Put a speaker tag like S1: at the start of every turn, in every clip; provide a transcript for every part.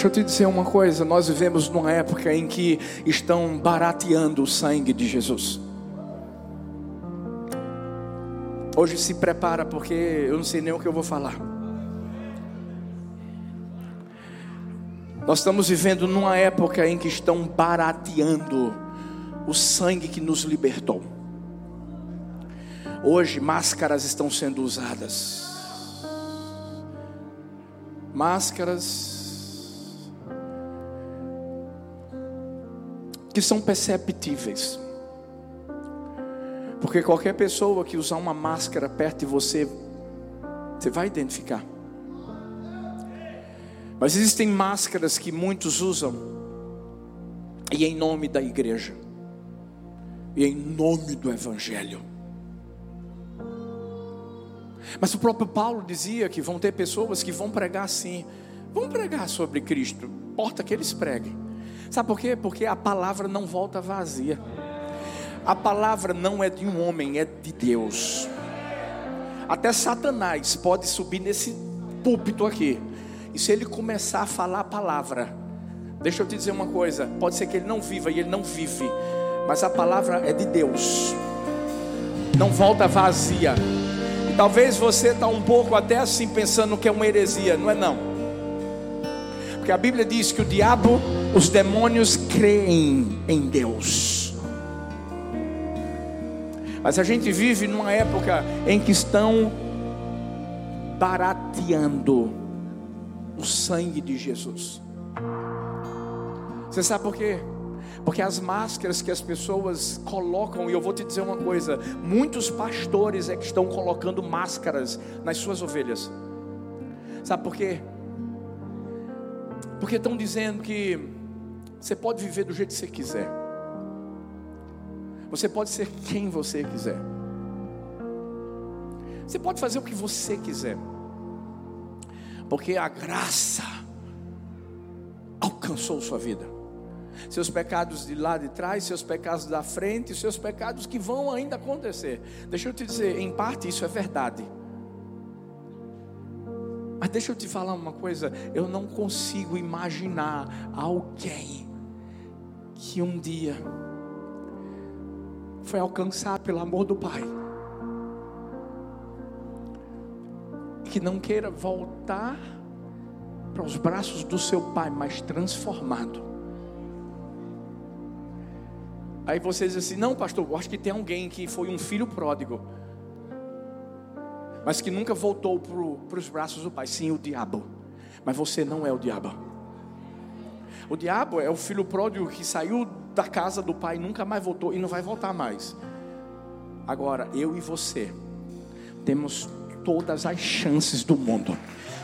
S1: Deixa eu te dizer uma coisa: nós vivemos numa época em que estão barateando o sangue de Jesus. Hoje se prepara, porque eu não sei nem o que eu vou falar. Nós estamos vivendo numa época em que estão barateando o sangue que nos libertou. Hoje, máscaras estão sendo usadas. Máscaras que são perceptíveis. Porque qualquer pessoa que usar uma máscara perto de você, você vai identificar. Mas existem máscaras que muitos usam, e em nome da igreja, e em nome do Evangelho. Mas o próprio Paulo dizia que vão ter pessoas que vão pregar assim, vão pregar sobre Cristo, importa que eles preguem Sabe por quê? Porque a palavra não volta vazia. A palavra não é de um homem, é de Deus. Até Satanás pode subir nesse púlpito aqui. E se ele começar a falar a palavra, deixa eu te dizer uma coisa: pode ser que ele não viva e ele não vive, mas a palavra é de Deus, não volta vazia. E talvez você está um pouco até assim pensando que é uma heresia, não é não. Porque a Bíblia diz que o diabo, os demônios creem em Deus. Mas a gente vive numa época em que estão barateando o sangue de Jesus. Você sabe por quê? Porque as máscaras que as pessoas colocam, e eu vou te dizer uma coisa: muitos pastores é que estão colocando máscaras nas suas ovelhas. Sabe por quê? Porque estão dizendo que você pode viver do jeito que você quiser. Você pode ser quem você quiser. Você pode fazer o que você quiser. Porque a graça alcançou sua vida. Seus pecados de lá de trás, seus pecados da frente, seus pecados que vão ainda acontecer. Deixa eu te dizer, em parte isso é verdade. Mas deixa eu te falar uma coisa: eu não consigo imaginar alguém que um dia foi alcançado pelo amor do Pai, que não queira voltar para os braços do seu Pai, mas transformado. Aí vocês assim: não, pastor, eu acho que tem alguém que foi um filho pródigo mas que nunca voltou para os braços do Pai. Sim, o diabo. Mas você não é o diabo. O diabo é o filho pródigo que saiu da casa do Pai, nunca mais voltou e não vai voltar mais. Agora, eu e você temos todas as chances do mundo.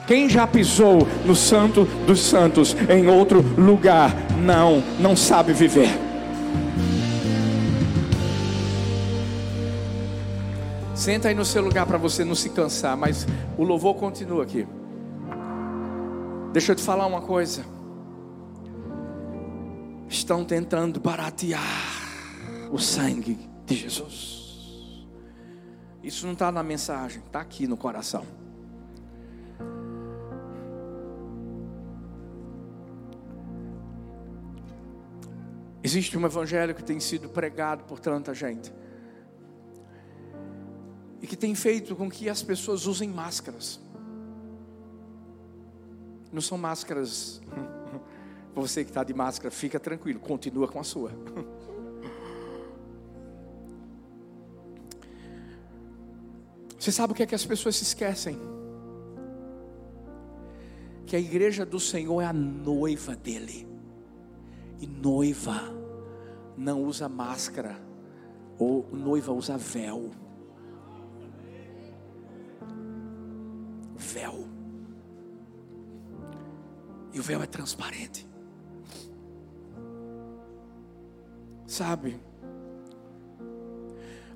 S1: Quem já pisou no Santo dos Santos em outro lugar, não, não sabe viver. Senta aí no seu lugar para você não se cansar, mas o louvor continua aqui. Deixa eu te falar uma coisa. Estão tentando baratear o sangue de Jesus. Isso não está na mensagem, está aqui no coração. Existe um evangelho que tem sido pregado por tanta gente e que tem feito com que as pessoas usem máscaras. Não são máscaras. Você que está de máscara, fica tranquilo, continua com a sua. Você sabe o que é que as pessoas se esquecem? Que a igreja do Senhor é a noiva dele. E noiva não usa máscara, ou noiva usa véu. Véu. E o véu é transparente. Sabe?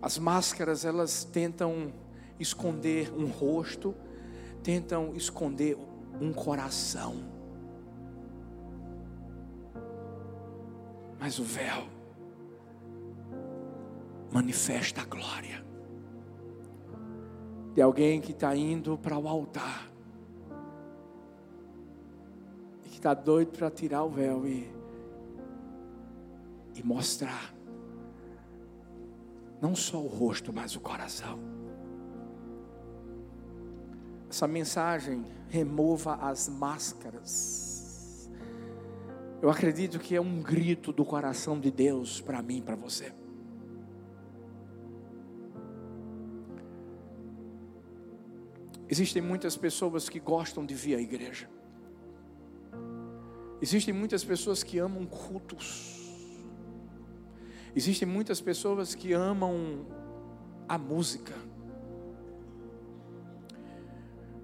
S1: As máscaras, elas tentam esconder um rosto, tentam esconder um coração. Mas o véu, manifesta a glória de alguém que está indo para o altar e que está doido para tirar o véu e, e mostrar não só o rosto, mas o coração. Essa mensagem remova as máscaras. Eu acredito que é um grito do coração de Deus para mim, para você. Existem muitas pessoas que gostam de vir à igreja. Existem muitas pessoas que amam cultos. Existem muitas pessoas que amam a música.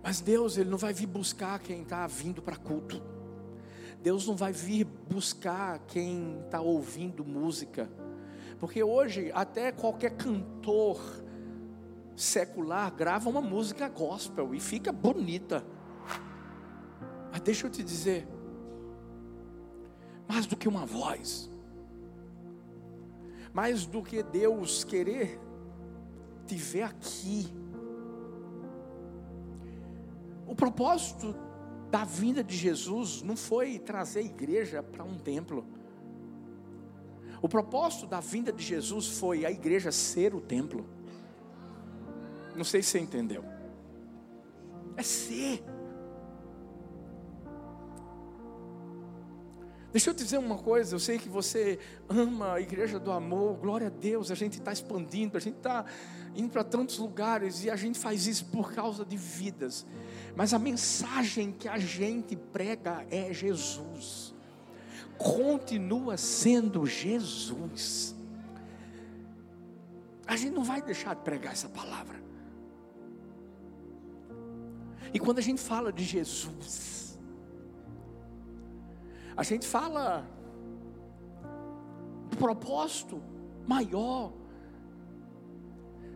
S1: Mas Deus, Ele não vai vir buscar quem está vindo para culto. Deus não vai vir buscar quem está ouvindo música. Porque hoje, até qualquer cantor secular grava uma música gospel e fica bonita. Mas deixa eu te dizer, mais do que uma voz, mais do que Deus querer te ver aqui, o propósito da vinda de Jesus não foi trazer a igreja para um templo. O propósito da vinda de Jesus foi a igreja ser o templo. Não sei se você entendeu. É ser. Deixa eu te dizer uma coisa, eu sei que você ama a igreja do amor, glória a Deus, a gente está expandindo, a gente está indo para tantos lugares e a gente faz isso por causa de vidas, mas a mensagem que a gente prega é Jesus, continua sendo Jesus. A gente não vai deixar de pregar essa palavra. E quando a gente fala de Jesus, a gente fala do propósito maior.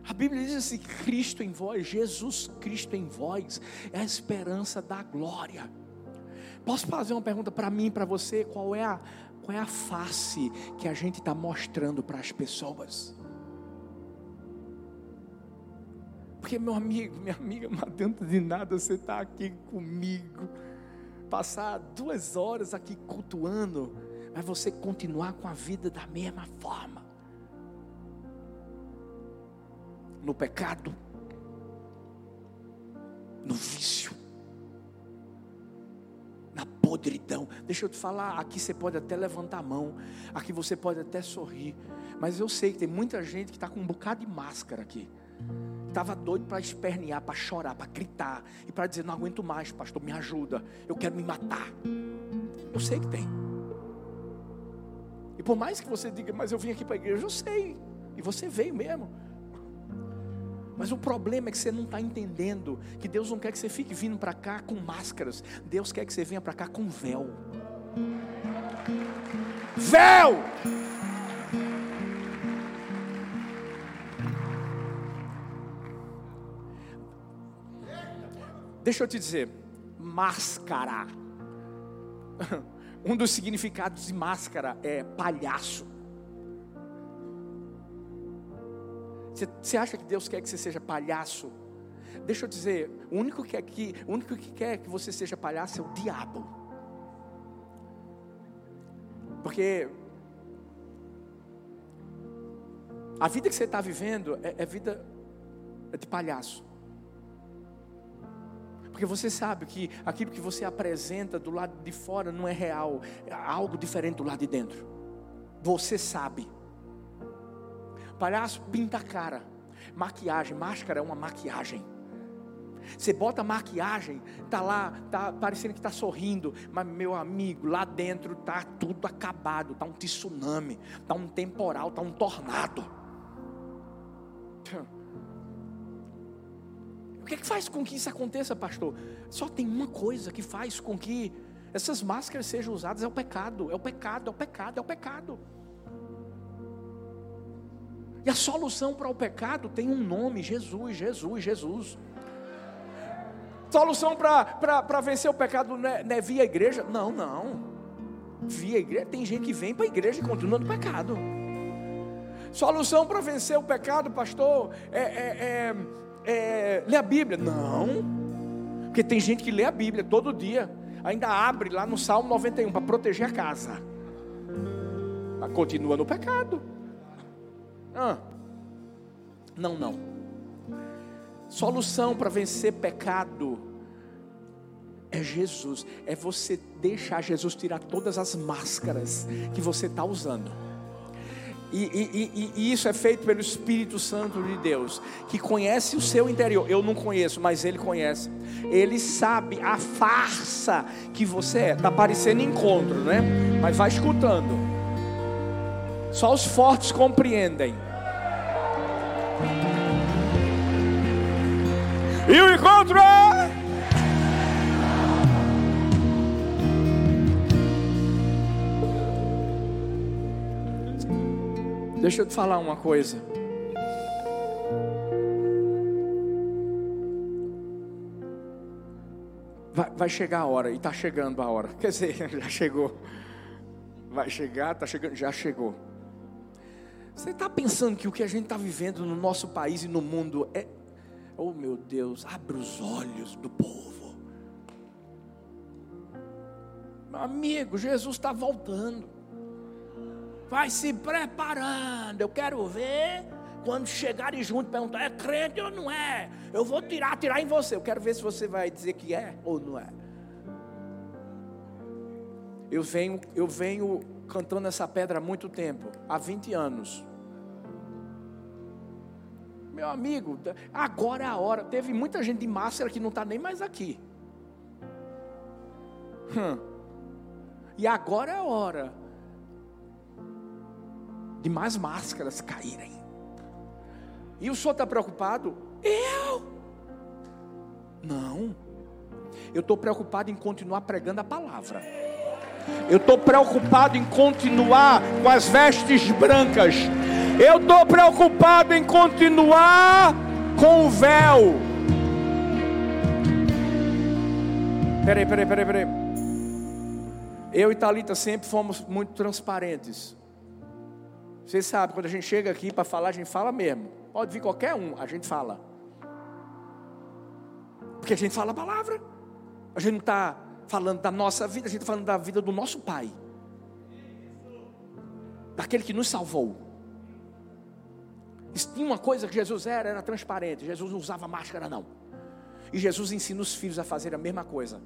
S1: A Bíblia diz assim: Cristo em vós, Jesus Cristo em vós, é a esperança da glória. Posso fazer uma pergunta para mim, para você? Qual é a, qual é a face que a gente está mostrando para as pessoas? Porque, meu amigo, minha amiga, não adianta de nada você estar tá aqui comigo, passar duas horas aqui cultuando, mas você continuar com a vida da mesma forma no pecado, no vício, na podridão. Deixa eu te falar, aqui você pode até levantar a mão, aqui você pode até sorrir, mas eu sei que tem muita gente que está com um bocado de máscara aqui. Estava doido para espernear, para chorar, para gritar e para dizer: Não aguento mais, pastor, me ajuda, eu quero me matar. Eu sei que tem. E por mais que você diga, mas eu vim aqui para a igreja, eu sei. E você veio mesmo. Mas o problema é que você não está entendendo que Deus não quer que você fique vindo para cá com máscaras. Deus quer que você venha para cá com véu. Véu! Deixa eu te dizer, máscara. Um dos significados de máscara é palhaço. Você acha que Deus quer que você seja palhaço? Deixa eu dizer, o único que, o único que quer que você seja palhaço é o diabo. Porque a vida que você está vivendo é, é vida de palhaço. Porque você sabe que aquilo que você apresenta do lado de fora não é real, é algo diferente do lado de dentro. Você sabe. Palhaço pinta a cara. Maquiagem, máscara é uma maquiagem. Você bota maquiagem, tá lá, tá parecendo que tá sorrindo, mas meu amigo, lá dentro tá tudo acabado, tá um tsunami, tá um temporal, tá um tornado. O que, é que faz com que isso aconteça, pastor? Só tem uma coisa que faz com que essas máscaras sejam usadas: é o pecado, é o pecado, é o pecado, é o pecado. E a solução para o pecado tem um nome: Jesus, Jesus, Jesus. Solução para vencer o pecado não é, não é via igreja? Não, não. Via igreja, tem gente que vem para a igreja e continua no pecado. Solução para vencer o pecado, pastor, é, é, é, é ler a Bíblia. Não, porque tem gente que lê a Bíblia todo dia, ainda abre lá no Salmo 91 para proteger a casa, mas continua no pecado. Ah. Não, não. Solução para vencer pecado é Jesus, é você deixar Jesus tirar todas as máscaras que você está usando. E, e, e, isso é feito pelo Espírito Santo de Deus, que conhece o seu interior. Eu não conheço, mas Ele conhece. Ele sabe a farsa que você é. Está parecendo encontro, né? Mas vai escutando. Só os fortes compreendem. E o encontro é. Deixa eu te falar uma coisa. Vai, vai chegar a hora, e está chegando a hora. Quer dizer, já chegou. Vai chegar, está chegando, já chegou. Você está pensando que o que a gente está vivendo no nosso país e no mundo é. Oh meu Deus, abre os olhos do povo. Meu amigo, Jesus está voltando vai se preparando. Eu quero ver quando chegarem junto perguntar: é crente ou não é? Eu vou tirar, tirar em você. Eu quero ver se você vai dizer que é ou não é. Eu venho, eu venho cantando essa pedra há muito tempo, há 20 anos. Meu amigo, agora é a hora. Teve muita gente de máscara que não está nem mais aqui. Hum. E agora é a hora de mais máscaras caírem. E o senhor está preocupado? Eu? Não. Eu estou preocupado em continuar pregando a palavra. Eu estou preocupado em continuar com as vestes brancas. Eu estou preocupado em continuar com o véu. Peraí, peraí, peraí, peraí. Eu e Talita sempre fomos muito transparentes. Vocês sabem, quando a gente chega aqui para falar, a gente fala mesmo. Pode vir qualquer um, a gente fala. Porque a gente fala a palavra. A gente não está falando da nossa vida, a gente está falando da vida do nosso Pai. Daquele que nos salvou. Tinha uma coisa que Jesus era, era transparente. Jesus não usava máscara, não. E Jesus ensina os filhos a fazer a mesma coisa.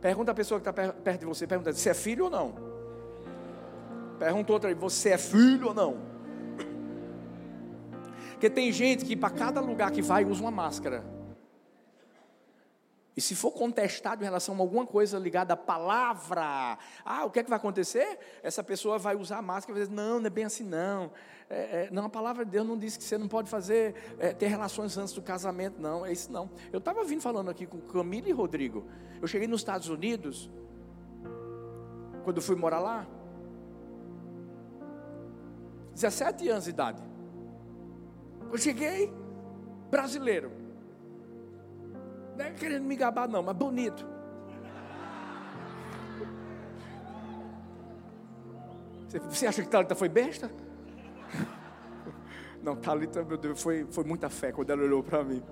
S1: Pergunta a pessoa que está perto de você, pergunta se é filho ou não. Pergunta outra aí, você é filho ou não? Porque tem gente que para cada lugar que vai usa uma máscara. E se for contestado em relação a alguma coisa ligada à palavra, ah, o que é que vai acontecer? Essa pessoa vai usar a máscara e vai dizer, não, não é bem assim não. É, é, não, a palavra de Deus não diz que você não pode fazer, é, ter relações antes do casamento, não, é isso não. Eu estava vindo falando aqui com Camila e Rodrigo. Eu cheguei nos Estados Unidos, quando eu fui morar lá, 17 anos de idade. Eu cheguei, brasileiro. Não é querendo me gabar, não, mas bonito. Você acha que Thalita foi besta? Não, Thalita, meu Deus, foi, foi muita fé quando ela olhou para mim.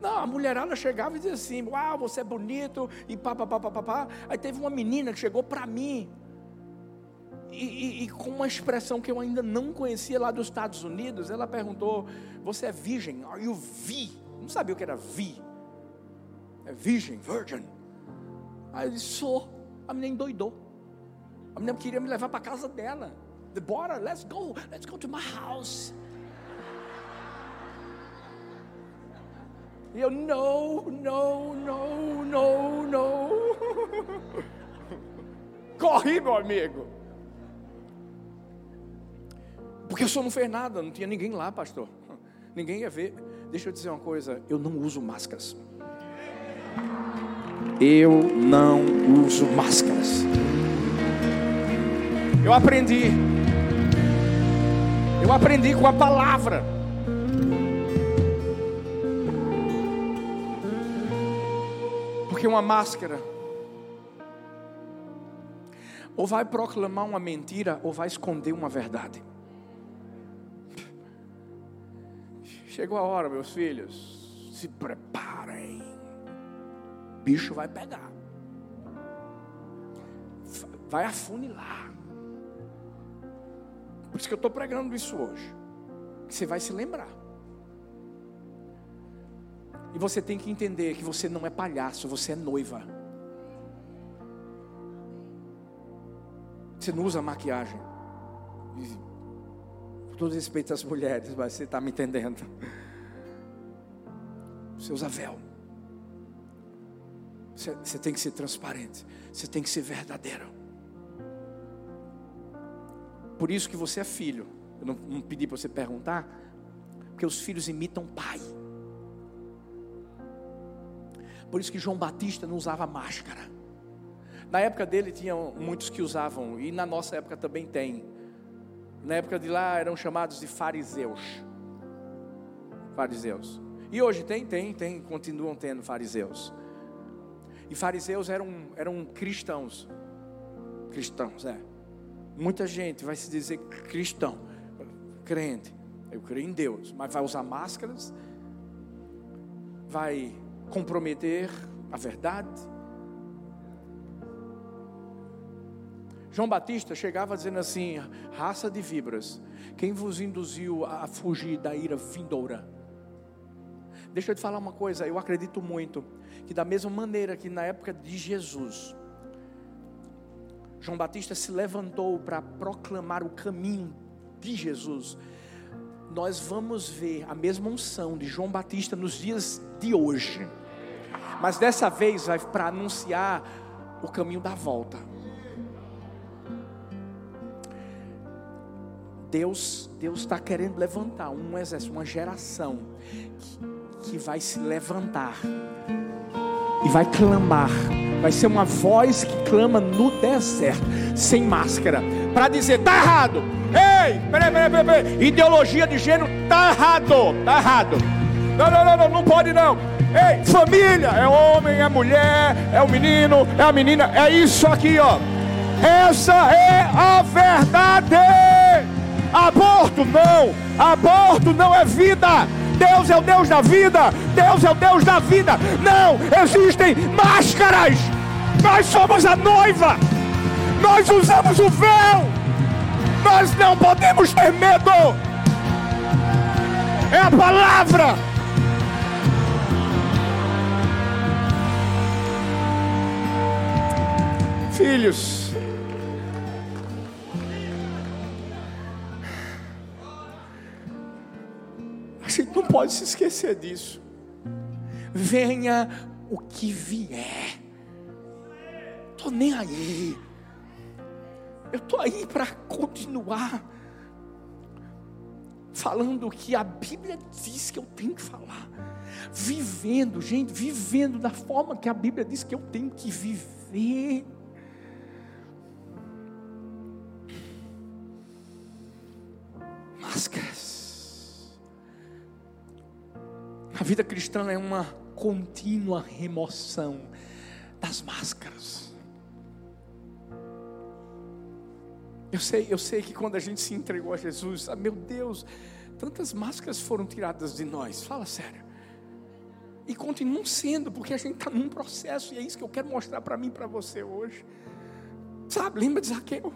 S1: Não, a mulherada chegava e dizia assim: Uau, você é bonito, e pá, pá, pá, pá, pá. Aí teve uma menina que chegou para mim, e, e, e, com uma expressão que eu ainda não conhecia lá dos Estados Unidos, ela perguntou: Você é virgem? Are you vi? Não sabia o que era vi. É virgem, virgin. Aí eu disse: Sou. A menina endoidou. A menina queria me levar para casa dela. Bora, let's go, let's go to my house. E eu, não, não, não, não, não. Corri, meu amigo. Porque o senhor não fez nada, não tinha ninguém lá, pastor. Ninguém ia ver. Deixa eu dizer uma coisa: eu não uso máscaras. Eu não uso máscaras. Eu aprendi. Eu aprendi com a palavra. Porque uma máscara ou vai proclamar uma mentira ou vai esconder uma verdade. Chegou a hora, meus filhos, se preparem. Bicho vai pegar. Vai afunilar. Por isso que eu estou pregando isso hoje. Que você vai se lembrar. E você tem que entender que você não é palhaço, você é noiva. Você não usa maquiagem. Todo respeito às mulheres, mas você está me entendendo. Você usa véu. Você, você tem que ser transparente. Você tem que ser verdadeiro. Por isso que você é filho. Eu não, não pedi para você perguntar. Porque os filhos imitam pai. Por isso que João Batista não usava máscara. Na época dele tinham muitos que usavam, e na nossa época também tem. Na época de lá eram chamados de fariseus. Fariseus. E hoje tem, tem, tem, continuam tendo fariseus. E fariseus eram, eram cristãos. Cristãos, é. Muita gente vai se dizer cristão, crente. Eu creio em Deus, mas vai usar máscaras, vai comprometer a verdade. João Batista chegava dizendo assim: raça de vibras, quem vos induziu a fugir da ira vindoura? Deixa eu te falar uma coisa, eu acredito muito que, da mesma maneira que na época de Jesus, João Batista se levantou para proclamar o caminho de Jesus, nós vamos ver a mesma unção de João Batista nos dias de hoje, mas dessa vez vai para anunciar o caminho da volta. Deus Deus está querendo levantar um exército, uma geração que, que vai se levantar e vai clamar. Vai ser uma voz que clama no deserto, sem máscara, para dizer: tá errado. Ei, peraí, peraí, peraí, peraí. Ideologia de gênero tá errado, tá errado. Não, não, não, não, não pode não. Ei, família é homem, é mulher, é o menino, é a menina, é isso aqui, ó. Essa é a verdade. Aborto não, aborto não é vida. Deus é o Deus da vida, Deus é o Deus da vida. Não existem máscaras. Nós somos a noiva. Nós usamos o véu. Nós não podemos ter medo. É a palavra. Filhos, pode se esquecer disso. Venha o que vier, estou nem aí. Eu estou aí para continuar falando o que a Bíblia diz que eu tenho que falar, vivendo, gente, vivendo da forma que a Bíblia diz que eu tenho que viver. Máscaras. A vida cristã é uma contínua remoção das máscaras. Eu sei, eu sei que quando a gente se entregou a Jesus, ah, meu Deus, tantas máscaras foram tiradas de nós. Fala sério. E continuam sendo, porque a gente está num processo, e é isso que eu quero mostrar para mim e para você hoje. Sabe, lembra de Zaqueu?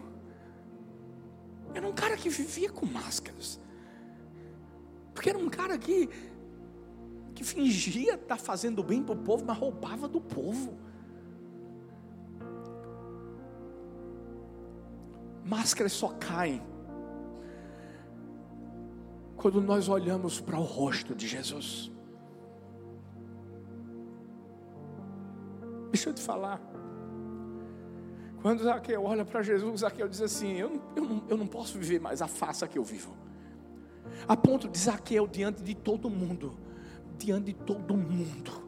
S1: Era um cara que vivia com máscaras. Porque era um cara que, que fingia estar tá fazendo bem para o povo, mas roubava do povo. Máscaras só caem quando nós olhamos para o rosto de Jesus. Deixa eu te falar. Quando Zaqueu olha para Jesus, Zaqueu diz assim: eu, eu, não, eu não posso viver mais a faça que eu vivo. A ponto de Zaqueu, diante de todo mundo, diante de todo mundo,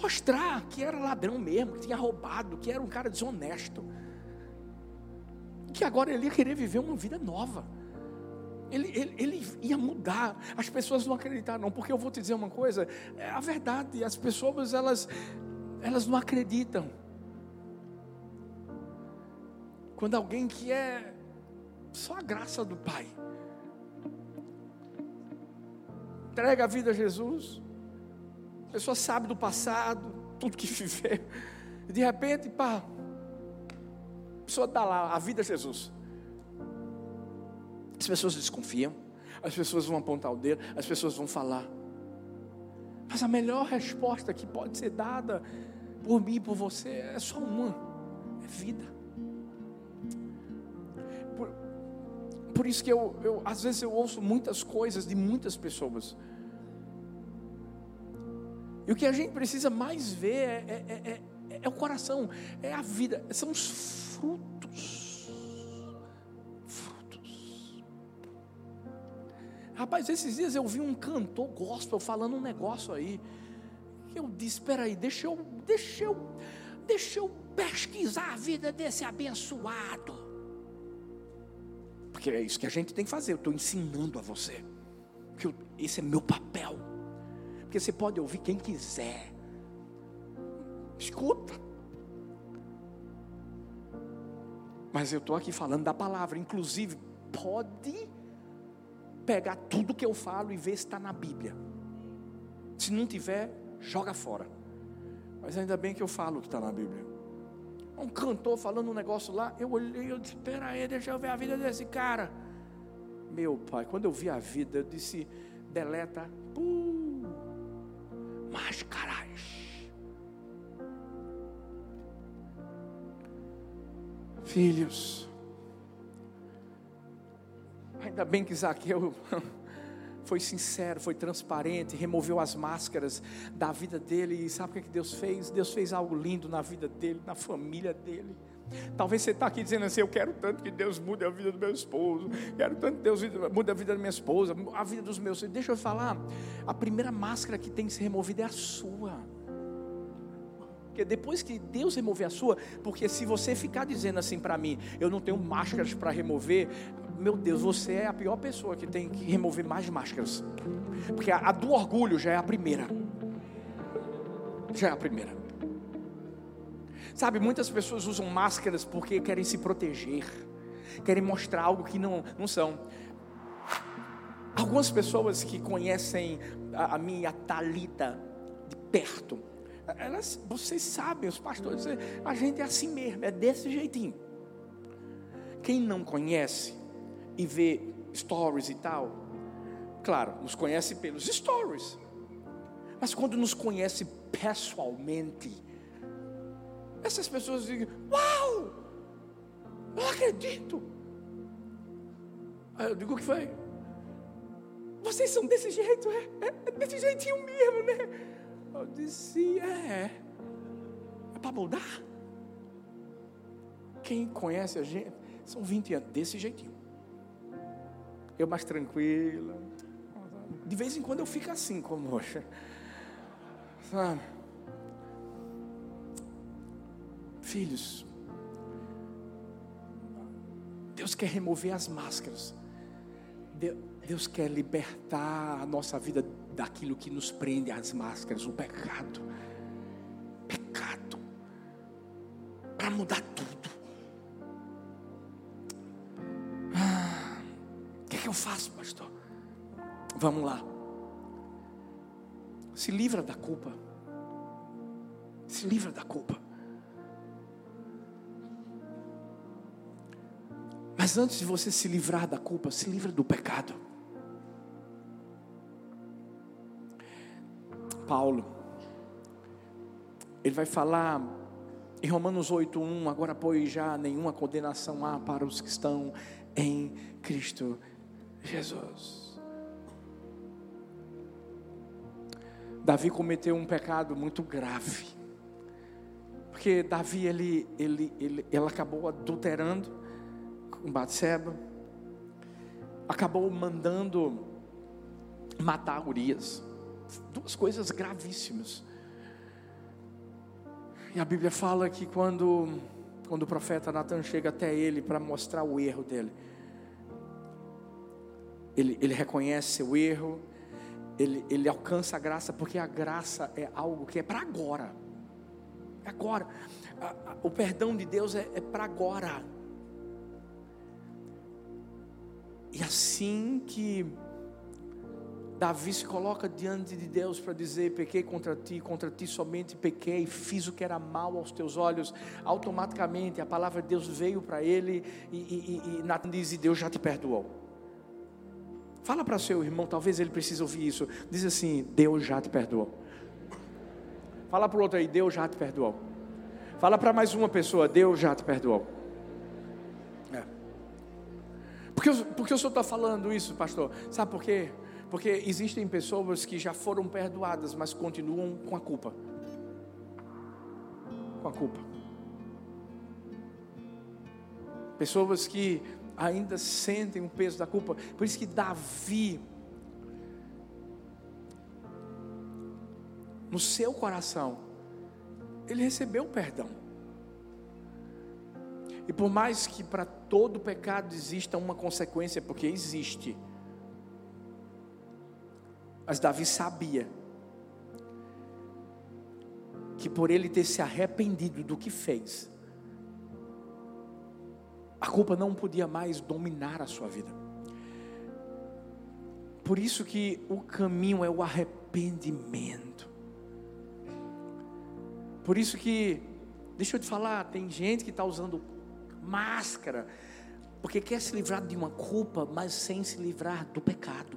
S1: mostrar que era ladrão mesmo, que tinha roubado, que era um cara desonesto, que agora ele ia querer viver uma vida nova. Ele, ele, ele, ia mudar. As pessoas não acreditaram, não, porque eu vou te dizer uma coisa: é a verdade, as pessoas elas, elas não acreditam. Quando alguém que é só a graça do Pai, entrega a vida a Jesus. A pessoa sabe do passado, tudo que viveu. E de repente, pá, a pessoa dá lá a vida a Jesus. As pessoas desconfiam, as pessoas vão apontar o dedo, as pessoas vão falar. Mas a melhor resposta que pode ser dada por mim e por você é só uma: é vida. Por isso que eu, eu, às vezes, eu ouço muitas coisas de muitas pessoas. E o que a gente precisa mais ver é, é, é, é, é o coração, é a vida, são os frutos. Frutos. Rapaz, esses dias eu vi um cantor gospel falando um negócio aí. Eu disse: espera aí, deixa eu, deixa eu, deixa eu pesquisar a vida desse abençoado. Porque é isso que a gente tem que fazer. Eu estou ensinando a você. Que esse é meu papel. Porque você pode ouvir quem quiser. Escuta. Mas eu estou aqui falando da palavra. Inclusive, pode pegar tudo que eu falo e ver se está na Bíblia. Se não tiver, joga fora. Mas ainda bem que eu falo o que está na Bíblia. Um cantor falando um negócio lá, eu olhei, eu disse, espera aí, deixa eu ver a vida desse cara. Meu pai, quando eu vi a vida, eu disse, deleta, uh, máscaras. Filhos, ainda bem que Zaqueu foi sincero, foi transparente, removeu as máscaras da vida dele. E sabe o que Deus fez? Deus fez algo lindo na vida dele, na família dele. Talvez você está aqui dizendo assim: Eu quero tanto que Deus mude a vida do meu esposo, quero tanto que Deus mude a vida da minha esposa, a vida dos meus. Deixa eu falar: a primeira máscara que tem que ser removida é a sua. Porque depois que Deus remover a sua, porque se você ficar dizendo assim para mim, eu não tenho máscaras para remover, meu Deus, você é a pior pessoa que tem que remover mais máscaras. Porque a, a do orgulho já é a primeira. Já é a primeira. Sabe, muitas pessoas usam máscaras porque querem se proteger, querem mostrar algo que não, não são. Algumas pessoas que conhecem a, a minha Talita de perto, elas, vocês sabem, os pastores, a gente é assim mesmo, é desse jeitinho. Quem não conhece, e vê stories e tal, claro, nos conhece pelos stories. Mas quando nos conhece pessoalmente, essas pessoas dizem: Uau! Não acredito. Aí eu digo: O que foi? Vocês são desse jeito, é? É, é desse jeitinho mesmo, né? Eu disse: É. É para mudar? Quem conhece a gente, são 20 anos, desse jeitinho eu mais tranquila. De vez em quando eu fico assim como hoje. Sabe? Filhos, Deus quer remover as máscaras. Deus quer libertar a nossa vida daquilo que nos prende às máscaras, o pecado. Pecado. Para mudar tudo. que eu faço, pastor? Vamos lá. Se livra da culpa. Se livra da culpa. Mas antes de você se livrar da culpa, se livra do pecado. Paulo, ele vai falar em Romanos 8:1, agora pois já nenhuma condenação há para os que estão em Cristo Jesus. Davi cometeu um pecado muito grave. Porque Davi ele, ele, ele, ele acabou adulterando com Batseba. Acabou mandando matar Urias. Duas coisas gravíssimas. E a Bíblia fala que quando, quando o profeta Natan chega até ele para mostrar o erro dele, ele, ele reconhece seu erro, ele, ele alcança a graça, porque a graça é algo que é para agora. É agora. O perdão de Deus é, é para agora. E assim que Davi se coloca diante de Deus para dizer: pequei contra ti, contra ti somente pequei, fiz o que era mal aos teus olhos. Automaticamente a palavra de Deus veio para ele e, e, e, Natan diz: e Deus já te perdoou. Fala para seu irmão, talvez ele precise ouvir isso. Diz assim: Deus já te perdoou. Fala para o outro aí: Deus já te perdoou. Fala para mais uma pessoa: Deus já te perdoou. É. Porque, porque o senhor está falando isso, pastor? Sabe por quê? Porque existem pessoas que já foram perdoadas, mas continuam com a culpa. Com a culpa. Pessoas que ainda sentem o peso da culpa. Por isso que Davi, no seu coração, ele recebeu o perdão. E por mais que para todo pecado exista uma consequência, porque existe, mas Davi sabia que por ele ter se arrependido do que fez, a culpa não podia mais dominar a sua vida. Por isso que o caminho é o arrependimento. Por isso que, deixa eu te falar, tem gente que está usando máscara, porque quer se livrar de uma culpa, mas sem se livrar do pecado.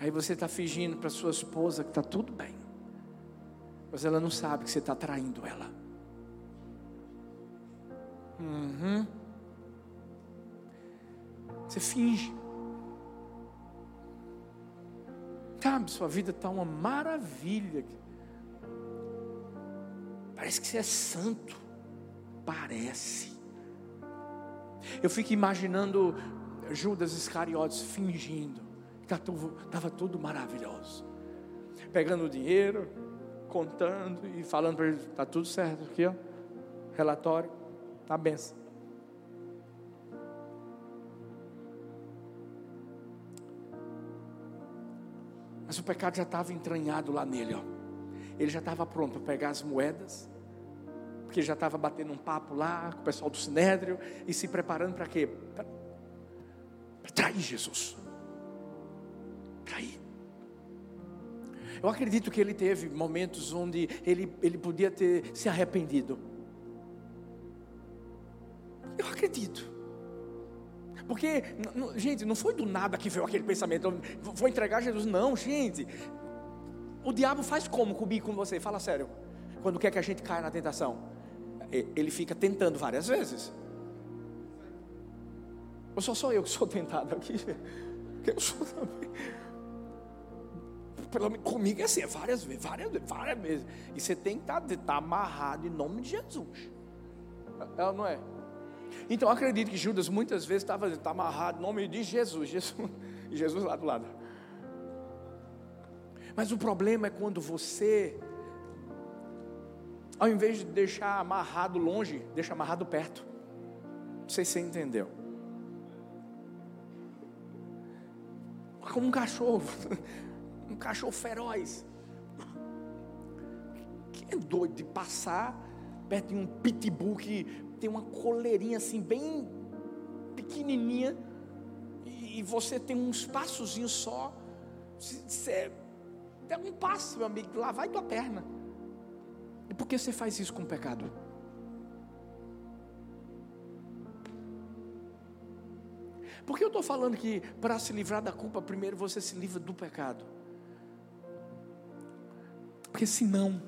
S1: Aí você está fingindo para sua esposa que está tudo bem, mas ela não sabe que você está traindo ela. Uhum. Você finge. Sabe, sua vida está uma maravilha. Parece que você é santo. Parece. Eu fico imaginando Judas Iscariotes fingindo. Estava tudo maravilhoso. Pegando o dinheiro, contando e falando para ele: está tudo certo aqui, ó. Relatório, tá benção. Mas o pecado já estava entranhado lá nele, ó. Ele já estava pronto para pegar as moedas, porque já estava batendo um papo lá com o pessoal do Sinédrio e se preparando para quê? Para trair Jesus cair. Eu acredito que ele teve momentos onde ele, ele podia ter se arrependido. Eu acredito. Porque, gente, não foi do nada que veio aquele pensamento, vou entregar Jesus. Não, gente. O diabo faz como comigo com você? Fala sério. Quando quer que a gente caia na tentação, ele fica tentando várias vezes. Ou só sou eu que sou tentado aqui? Eu sou também pelo menos comigo é assim, é várias vezes, várias vezes, várias vezes. E você tem que estar tá, tá amarrado em nome de Jesus. Ela não é? Então acredito que Judas muitas vezes estava tá amarrado em nome de Jesus, Jesus, e Jesus lá do lado. Mas o problema é quando você, ao invés de deixar amarrado longe, deixa amarrado perto. Não sei se você entendeu. Como um cachorro um cachorro feroz. Quem é doido de passar perto de um pitbull que tem uma coleirinha assim, bem pequenininha, e você tem um espaçozinho só. Você um passo, meu amigo, lá vai tua perna. E por que você faz isso com o pecado? Por que eu estou falando que para se livrar da culpa, primeiro você se livra do pecado? Porque senão,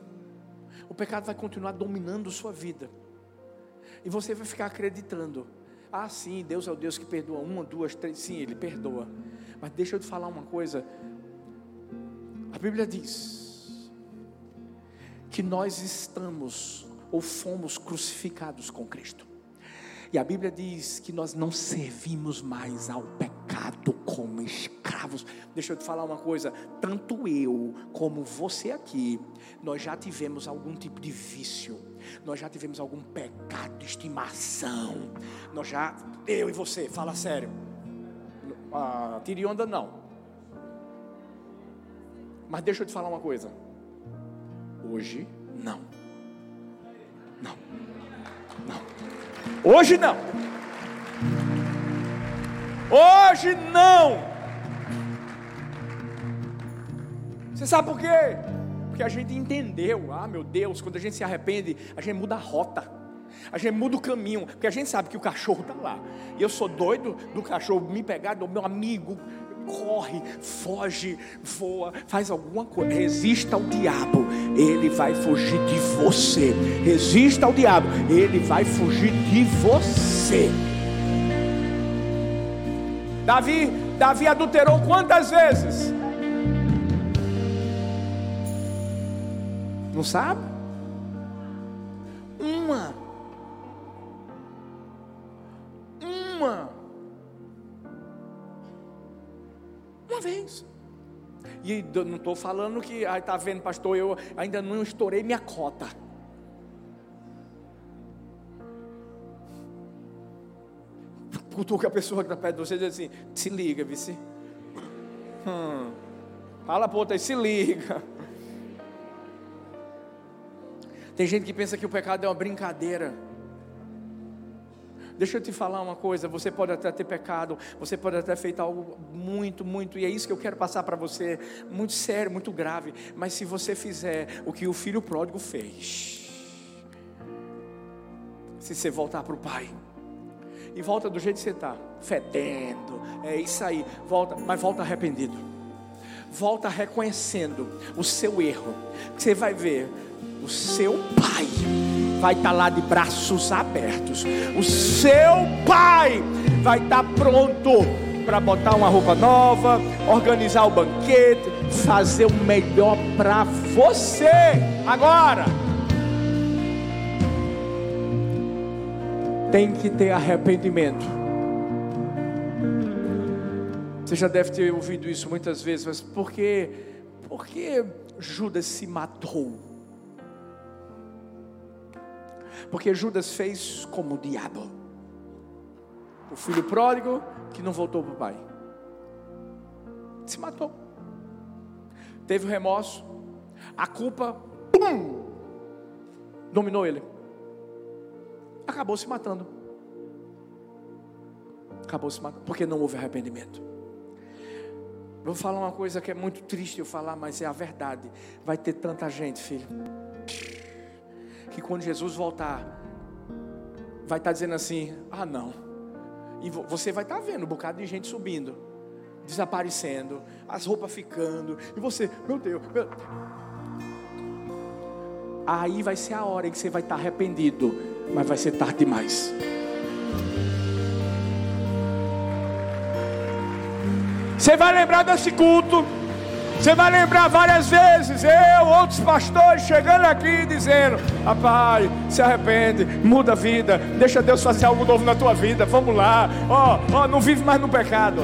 S1: o pecado vai continuar dominando sua vida. E você vai ficar acreditando. Ah, sim, Deus é o Deus que perdoa uma, duas, três. Sim, Ele perdoa. Mas deixa eu te falar uma coisa. A Bíblia diz que nós estamos ou fomos crucificados com Cristo. E a Bíblia diz que nós não servimos mais ao pecado como escravos. Deixa eu te falar uma coisa: tanto eu como você aqui, nós já tivemos algum tipo de vício, nós já tivemos algum pecado de estimação. Nós já, eu e você, fala sério. Ah, tire onda não. Mas deixa eu te falar uma coisa. Hoje, não. Não. Não. Hoje não. Hoje não. Você sabe por quê? Porque a gente entendeu. Ah, meu Deus, quando a gente se arrepende, a gente muda a rota. A gente muda o caminho, porque a gente sabe que o cachorro está lá. E eu sou doido do cachorro me pegar, do meu amigo, corre, foge, voa, faz alguma coisa. Resista ao diabo, ele vai fugir de você. Resista ao diabo, ele vai fugir de você. Davi, Davi adulterou quantas vezes? Não sabe? Uma. Uma. Uma vez. E não estou falando que, ai, está vendo, pastor, eu ainda não estourei minha cota. Cutuca a pessoa que está perto de você e diz assim: se liga, vice. Hum. Fala para outra aí, se liga. Tem gente que pensa que o pecado é uma brincadeira. Deixa eu te falar uma coisa: você pode até ter pecado, você pode até ter feito algo muito, muito, e é isso que eu quero passar para você, muito sério, muito grave. Mas se você fizer o que o filho pródigo fez, se você voltar para o pai, e volta do jeito que você está, fedendo, é isso aí, volta, mas volta arrependido, volta reconhecendo o seu erro, você vai ver, o seu pai vai estar tá lá de braços abertos. O seu pai vai estar tá pronto para botar uma roupa nova, organizar o banquete, fazer o melhor para você. Agora, tem que ter arrependimento. Você já deve ter ouvido isso muitas vezes, mas por que, por que Judas se matou? Porque Judas fez como o diabo. O filho pródigo que não voltou para o pai. Se matou. Teve o remorso. A culpa, pum, dominou ele. Acabou se matando. Acabou se matando. Porque não houve arrependimento. Vou falar uma coisa que é muito triste eu falar, mas é a verdade. Vai ter tanta gente, filho que quando Jesus voltar, vai estar tá dizendo assim: ah, não. E você vai estar tá vendo um bocado de gente subindo, desaparecendo, as roupas ficando, e você, meu Deus, meu... aí vai ser a hora em que você vai estar tá arrependido, mas vai ser tarde demais. Você vai lembrar desse culto. Você vai lembrar várias vezes, eu, outros pastores, chegando aqui dizendo: Rapaz, se arrepende, muda a vida, deixa Deus fazer algo novo na tua vida, vamos lá, ó, oh, ó, oh, não vive mais no pecado.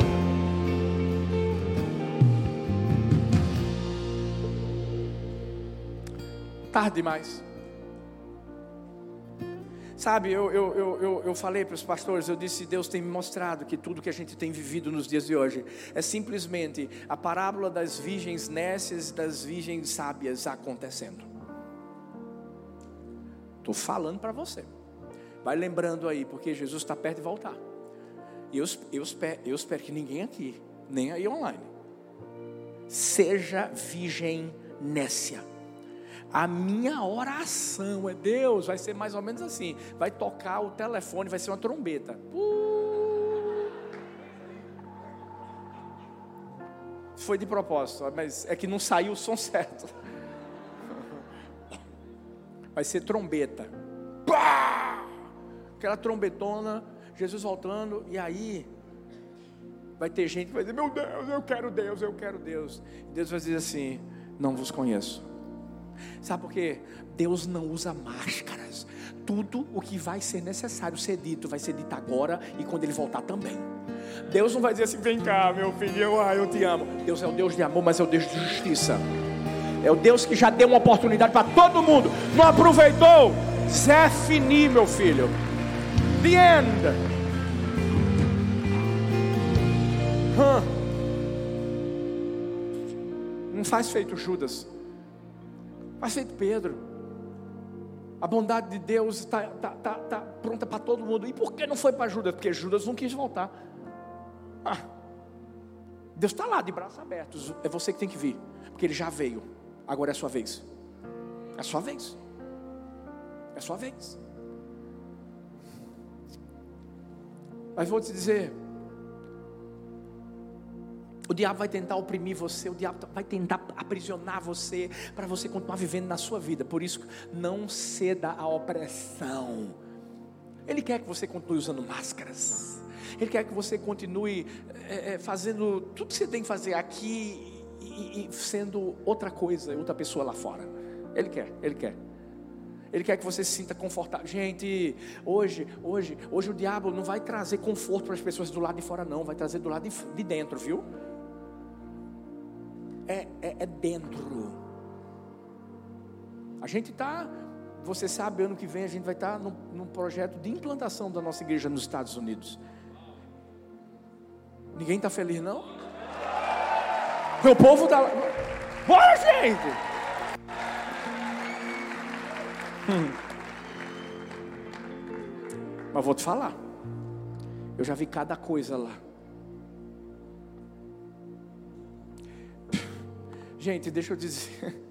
S1: Tarde demais. Sabe, eu, eu, eu, eu, falei para os pastores, eu disse, Deus tem me mostrado que tudo que a gente tem vivido nos dias de hoje é simplesmente a parábola das virgens nécias e das virgens sábias acontecendo. Estou falando para você. Vai lembrando aí, porque Jesus está perto de voltar. E eu, eu, espero, eu espero que ninguém aqui, nem aí online, seja virgem nécia. A minha oração é Deus, vai ser mais ou menos assim: vai tocar o telefone, vai ser uma trombeta. Foi de propósito, mas é que não saiu o som certo. Vai ser trombeta. Pá! Aquela trombetona, Jesus voltando, e aí vai ter gente que vai dizer: Meu Deus, eu quero Deus, eu quero Deus. E Deus vai dizer assim: Não vos conheço. Sabe por quê? Deus não usa máscaras. Tudo o que vai ser necessário ser dito, vai ser dito agora e quando ele voltar também. Deus não vai dizer assim: vem cá, meu filho, eu, ah, eu te amo. Deus é o Deus de amor, mas é o Deus de justiça. É o Deus que já deu uma oportunidade para todo mundo. Não aproveitou? Zé Fini, meu filho. The end. Hum. Não faz feito Judas. Vai ser de Pedro. A bondade de Deus está tá, tá, tá pronta para todo mundo. E por que não foi para Judas? Porque Judas não quis voltar. Deus está lá de braços abertos. É você que tem que vir. Porque Ele já veio. Agora é a sua vez. É a sua vez. É a sua vez. Mas vou te dizer. O diabo vai tentar oprimir você, o diabo vai tentar aprisionar você, para você continuar vivendo na sua vida. Por isso, não ceda à opressão. Ele quer que você continue usando máscaras. Ele quer que você continue é, é, fazendo tudo que você tem que fazer aqui e, e sendo outra coisa, outra pessoa lá fora. Ele quer, ele quer. Ele quer que você se sinta confortável. Gente, hoje, hoje, hoje o diabo não vai trazer conforto para as pessoas do lado de fora, não. Vai trazer do lado de, de dentro, viu? É, dentro. A gente está, você sabe, ano que vem a gente vai estar tá num, num projeto de implantação da nossa igreja nos Estados Unidos. Ninguém está feliz, não? O povo está. Bora, gente! Hum. Mas vou te falar. Eu já vi cada coisa lá. Gente, deixa eu dizer.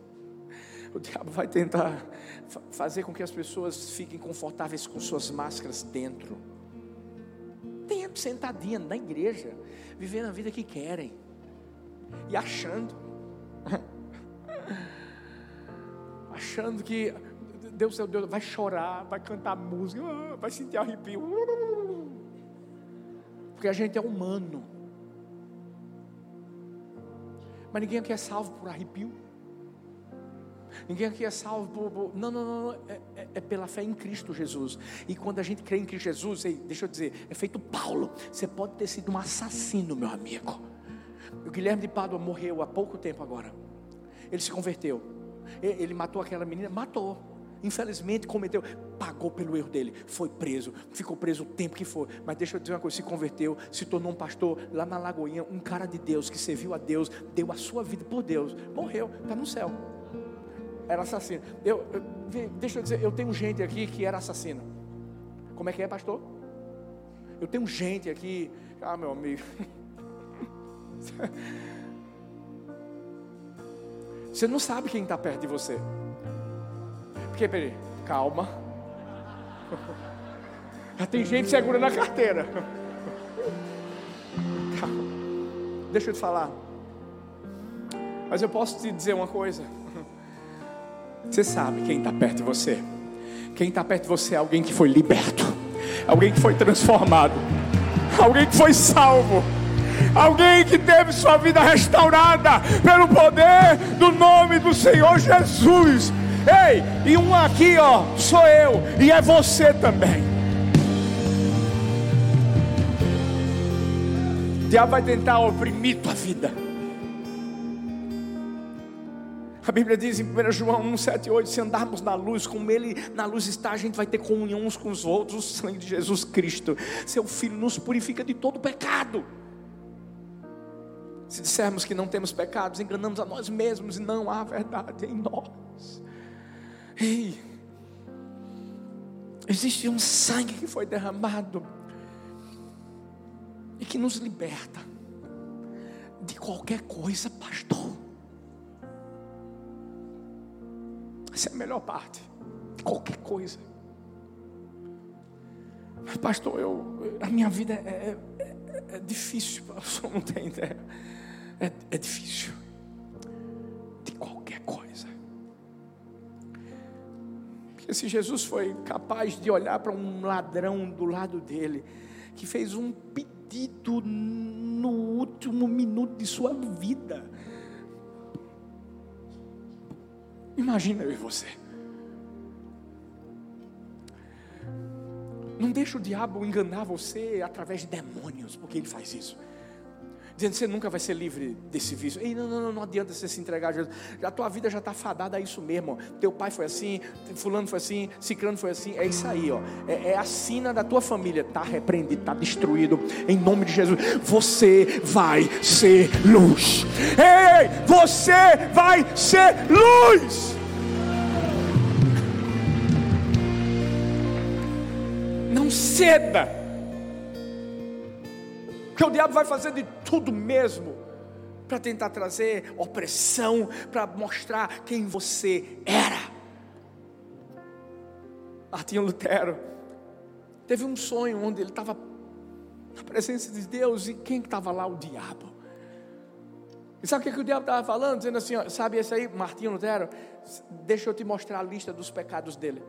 S1: O diabo vai tentar fazer com que as pessoas fiquem confortáveis com suas máscaras dentro. Dentro, sentadinha na igreja, vivendo a vida que querem e achando, achando que Deus, seu Deus, vai chorar, vai cantar música, ah, vai sentir arrepio, porque a gente é humano, mas ninguém aqui é salvo por arrepio. Ninguém aqui é salvo por. por não, não, não. É, é, é, pela fé em Cristo Jesus. E quando a gente crê em Cristo Jesus, deixa eu dizer, é feito Paulo. Você pode ter sido um assassino, meu amigo. O Guilherme de Pádua morreu há pouco tempo agora. Ele se converteu. Ele matou aquela menina, matou. Infelizmente cometeu, pagou pelo erro dele, foi preso, ficou preso o tempo que for. Mas deixa eu dizer uma coisa: se converteu, se tornou um pastor lá na Lagoinha, um cara de Deus que serviu a Deus, deu a sua vida por Deus, morreu, está no céu. Era assassino. Eu, eu, deixa eu dizer, eu tenho gente aqui que era assassino. Como é que é, pastor? Eu tenho gente aqui, ah, meu amigo. Você não sabe quem está perto de você. Porque, peraí, calma. Já tem gente segurando a carteira. Calma. Deixa eu te falar. Mas eu posso te dizer uma coisa. Você sabe quem está perto de você. Quem está perto de você é alguém que foi liberto, alguém que foi transformado, alguém que foi salvo. Alguém que teve sua vida restaurada pelo poder do nome do Senhor Jesus. Ei, e um aqui, ó, sou eu, e é você também. O diabo vai tentar oprimir tua vida. A Bíblia diz em 1 João 1, 7 8: se andarmos na luz, como Ele na luz está, a gente vai ter comunhão uns com os outros. O sangue de Jesus Cristo, Seu Filho, nos purifica de todo pecado. Se dissermos que não temos pecados, enganamos a nós mesmos e não há verdade em nós. Ei, existe um sangue que foi derramado e que nos liberta de qualquer coisa, pastor. Essa é a melhor parte. De qualquer coisa. Pastor, eu, a minha vida é, é, é, é difícil, o senhor não tem ideia é, é difícil. Se Jesus foi capaz de olhar para um ladrão do lado dele, que fez um pedido no último minuto de sua vida. Imagina eu e você. Não deixa o diabo enganar você através de demônios, porque ele faz isso dizendo que você nunca vai ser livre desse vício. Ei, não, não, não, não adianta você se entregar a Jesus. A tua vida já está fadada a isso mesmo. Teu pai foi assim, fulano foi assim, ciclano foi assim. É isso aí, ó. É, é a sina da tua família. Está repreendido, está destruído. Em nome de Jesus. Você vai ser luz. Ei, você vai ser luz. Não ceda Porque o diabo vai fazer de tudo mesmo para tentar trazer opressão, para mostrar quem você era. Martinho Lutero teve um sonho onde ele estava na presença de Deus e quem estava lá? O diabo. E sabe o que, que o diabo estava falando? Dizendo assim: ó, sabe esse aí, Martinho Lutero? Deixa eu te mostrar a lista dos pecados dele.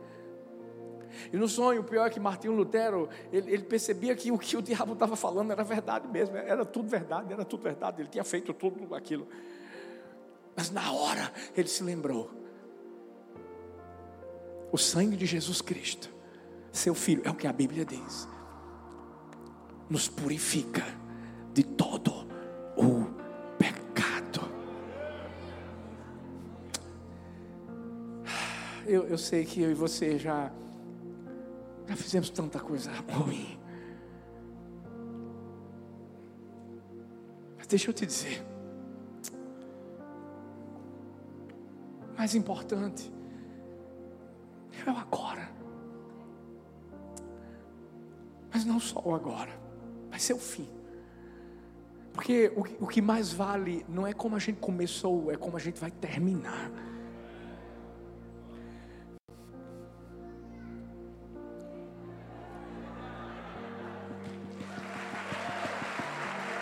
S1: E no sonho, o pior é que Martinho Lutero, ele, ele percebia que o que o diabo estava falando era verdade mesmo, era tudo verdade, era tudo verdade, ele tinha feito tudo aquilo. Mas na hora, ele se lembrou: o sangue de Jesus Cristo, seu filho, é o que a Bíblia diz, nos purifica de todo o pecado. Eu, eu sei que eu e você já já fizemos tanta coisa ruim. Mas deixa eu te dizer. Mais importante é o agora. Mas não só o agora, vai ser o fim. Porque o, o que mais vale não é como a gente começou, é como a gente vai terminar.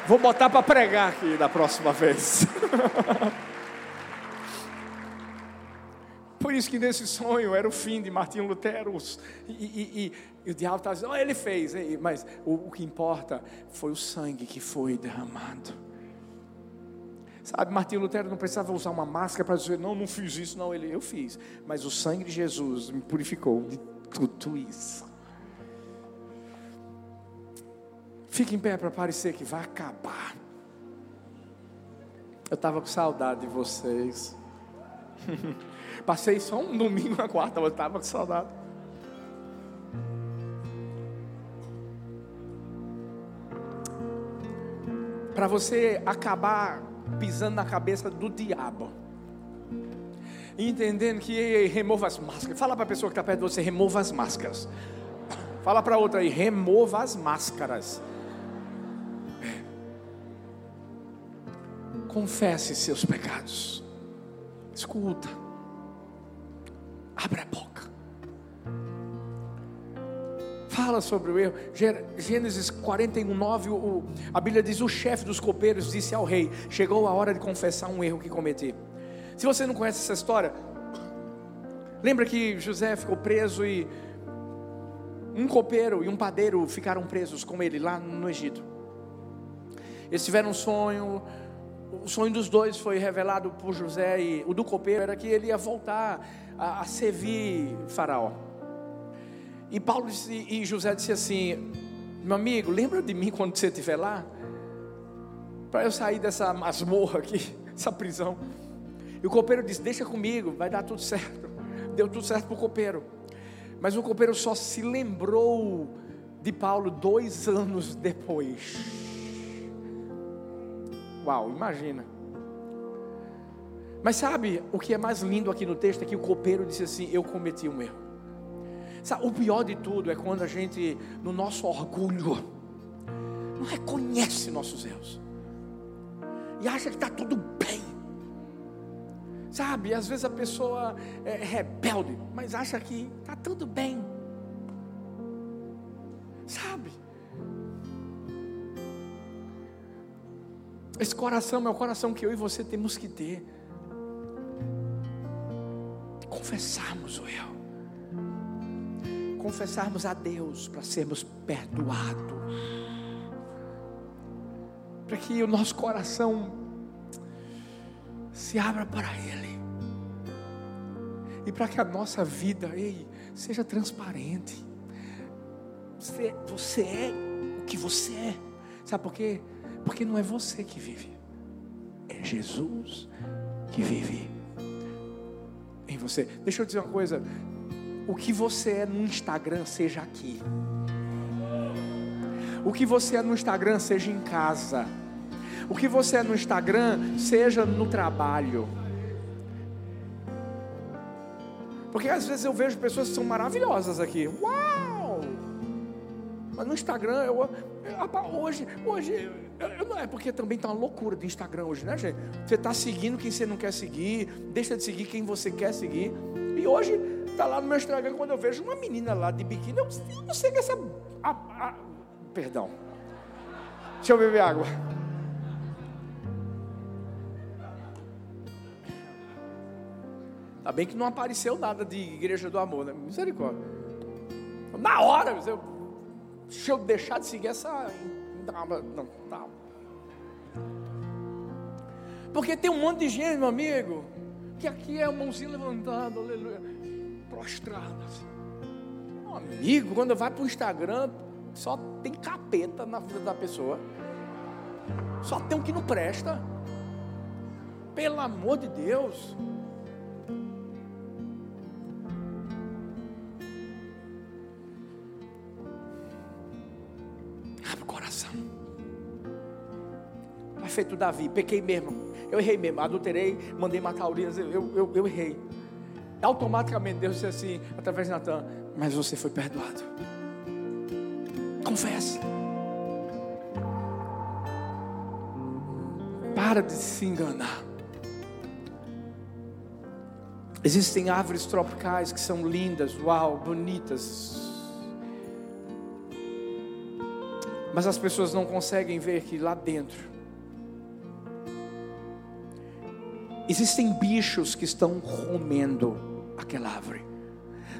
S1: Vou botar para pregar aqui da próxima vez. Por isso que nesse sonho era o fim de Martinho Lutero. E, e, e, e o diabo estava dizendo, oh, ele fez. Mas o, o que importa foi o sangue que foi derramado. Sabe, Martinho Lutero não precisava usar uma máscara para dizer, não, não fiz isso, não, ele, eu fiz. Mas o sangue de Jesus me purificou de tudo isso. Fique em pé para parecer que vai acabar. Eu estava com saudade de vocês. Passei só um domingo na quarta, eu estava com saudade. Para você acabar pisando na cabeça do diabo. Entendendo que remova as máscaras. Fala para a pessoa que está perto de você, remova as máscaras. Fala para outra aí, remova as máscaras. Confesse seus pecados. Escuta. Abra a boca. Fala sobre o erro. Gênesis 41, 9, o, a Bíblia diz: O chefe dos copeiros disse ao rei: Chegou a hora de confessar um erro que cometi. Se você não conhece essa história, lembra que José ficou preso e um copeiro e um padeiro ficaram presos com ele lá no Egito. Eles tiveram um sonho, o sonho dos dois foi revelado por José e o do copeiro era que ele ia voltar a, a servir Faraó. E Paulo disse, e José disse assim: Meu amigo, lembra de mim quando você estiver lá? Para eu sair dessa masmorra aqui, essa prisão. E o copeiro disse: Deixa comigo, vai dar tudo certo. Deu tudo certo para o copeiro. Mas o copeiro só se lembrou de Paulo dois anos depois. Uau, imagina. Mas sabe o que é mais lindo aqui no texto? É que o copeiro disse assim: Eu cometi um erro. Sabe, o pior de tudo é quando a gente, no nosso orgulho, não reconhece nossos erros e acha que está tudo bem. Sabe, às vezes a pessoa é rebelde, mas acha que está tudo bem. Sabe? Esse coração é o coração que eu e você temos que ter. Confessarmos o erro. Confessarmos a Deus para sermos perdoados. Para que o nosso coração se abra para Ele. E para que a nossa vida ei, seja transparente. Você, você é o que você é. Sabe por quê? Porque não é você que vive, é Jesus que vive em você. Deixa eu dizer uma coisa: o que você é no Instagram, seja aqui. O que você é no Instagram, seja em casa. O que você é no Instagram, seja no trabalho. Porque às vezes eu vejo pessoas que são maravilhosas aqui. Uau! Mas no Instagram, eu, hoje, hoje, não é porque também está uma loucura do Instagram hoje, né, gente? Você está seguindo quem você não quer seguir, deixa de seguir quem você quer seguir. E hoje está lá no meu Instagram quando eu vejo uma menina lá de biquíni, eu, não sei que essa. A, a, perdão. Deixa eu beber água. Ainda bem que não apareceu nada de igreja do amor, né? Misericórdia. Na hora, eu, deixa eu deixar de seguir essa. Não. Porque tem um monte de gente, meu amigo, que aqui é a mãozinha levantada, aleluia, prostrada. Assim. Meu amigo, quando vai para o Instagram, só tem capeta na vida da pessoa. Só tem um que não presta. Pelo amor de Deus. Feito Davi, pequei mesmo. Eu errei mesmo, adulterei, mandei matar Urias, eu, eu, eu errei. Automaticamente Deus disse assim, através de Natan, mas você foi perdoado. Confessa. Para de se enganar. Existem árvores tropicais que são lindas, uau, bonitas. Mas as pessoas não conseguem ver que lá dentro Existem bichos que estão comendo aquela árvore.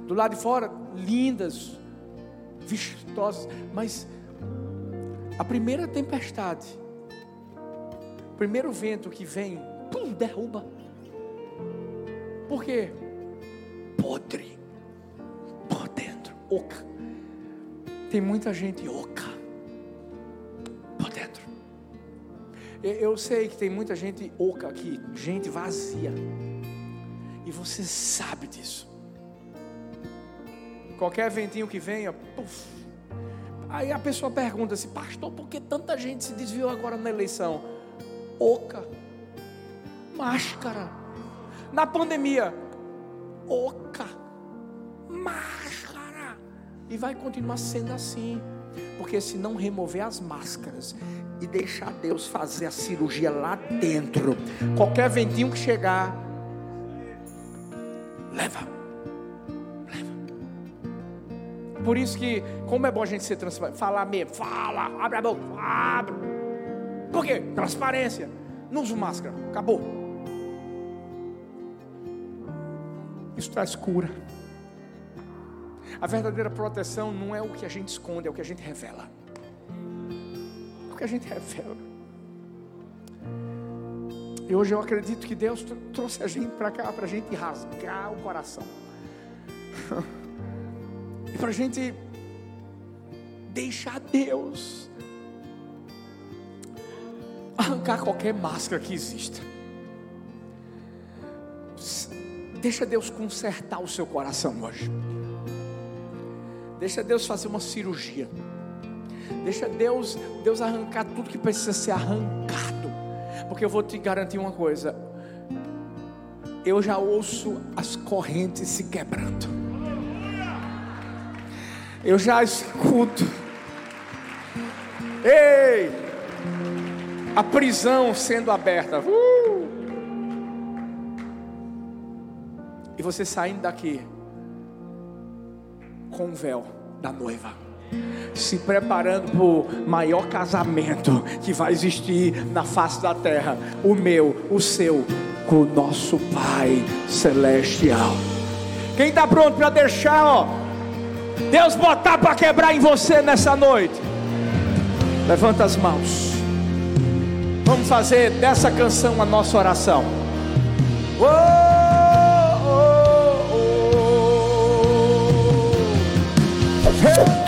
S1: Do lado de fora, lindas, vistosas, mas a primeira tempestade, o primeiro vento que vem, pum, derruba. Por quê? Podre, por dentro, oca. Tem muita gente oca. Eu sei que tem muita gente oca aqui, gente vazia. E você sabe disso. Qualquer ventinho que venha, puff. Aí a pessoa pergunta assim, pastor, por que tanta gente se desviou agora na eleição? Oca, máscara. Na pandemia, oca, máscara. E vai continuar sendo assim. Porque se não remover as máscaras e deixar Deus fazer a cirurgia lá dentro, qualquer ventinho que chegar, leva. Leva. Por isso que, como é bom a gente ser transparente, falar mesmo, fala, abre a boca, abre. Por quê? Transparência. Não uso máscara, acabou. Isso traz cura. A verdadeira proteção não é o que a gente esconde, é o que a gente revela. É que a gente revela. E hoje eu acredito que Deus trouxe a gente para cá, para a gente rasgar o coração. e para a gente deixar Deus arrancar qualquer máscara que exista. Deixa Deus consertar o seu coração hoje. Deixa Deus fazer uma cirurgia. Deixa Deus, Deus arrancar tudo que precisa ser arrancado. Porque eu vou te garantir uma coisa. Eu já ouço as correntes se quebrando. Eu já escuto. Ei! A prisão sendo aberta. Uh! E você saindo daqui com o véu da noiva se preparando para o maior casamento que vai existir na face da terra, o meu, o seu, com o nosso Pai Celestial. Quem está pronto para deixar, ó, Deus botar para quebrar em você nessa noite? Levanta as mãos. Vamos fazer dessa canção a nossa oração. Oh! oh, oh. Hey!